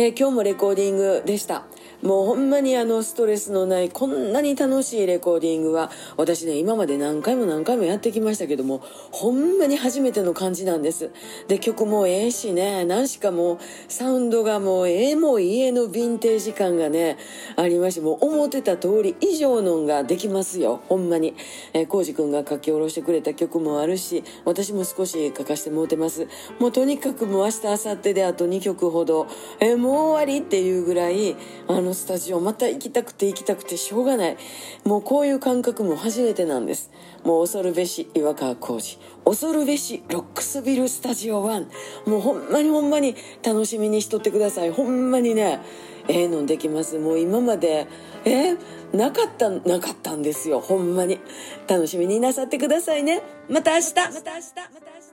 えー、今日もレコーディングでした。もうほんまにあのストレスのないこんなに楽しいレコーディングは私ね今まで何回も何回もやってきましたけどもほんまに初めての感じなんです。で曲もええしね何しかもうサウンドがもうええもう家のヴィンテージ感がねありましてもう思ってた通り以上のんができますよ。ほんまに。えー、コージ君が書き下ろしてくれた曲もあるし私も少し書かせてもうてます。もうとにかくもう明日明後日であと2曲ほど。えー、もう終わりっていうぐらいあののスタジオまた行きたくて行きたくてしょうがない。もうこういう感覚も初めてなんです。もう恐るべし岩川浩二恐るべしロックスビルスタジオ1もうほんまにほんまに楽しみにしとってください。ほんまにねええー、のできます。もう今までえー、なかったなかったんですよ。ほんまに。楽しみになさってくださいね。また明日また明日また明日。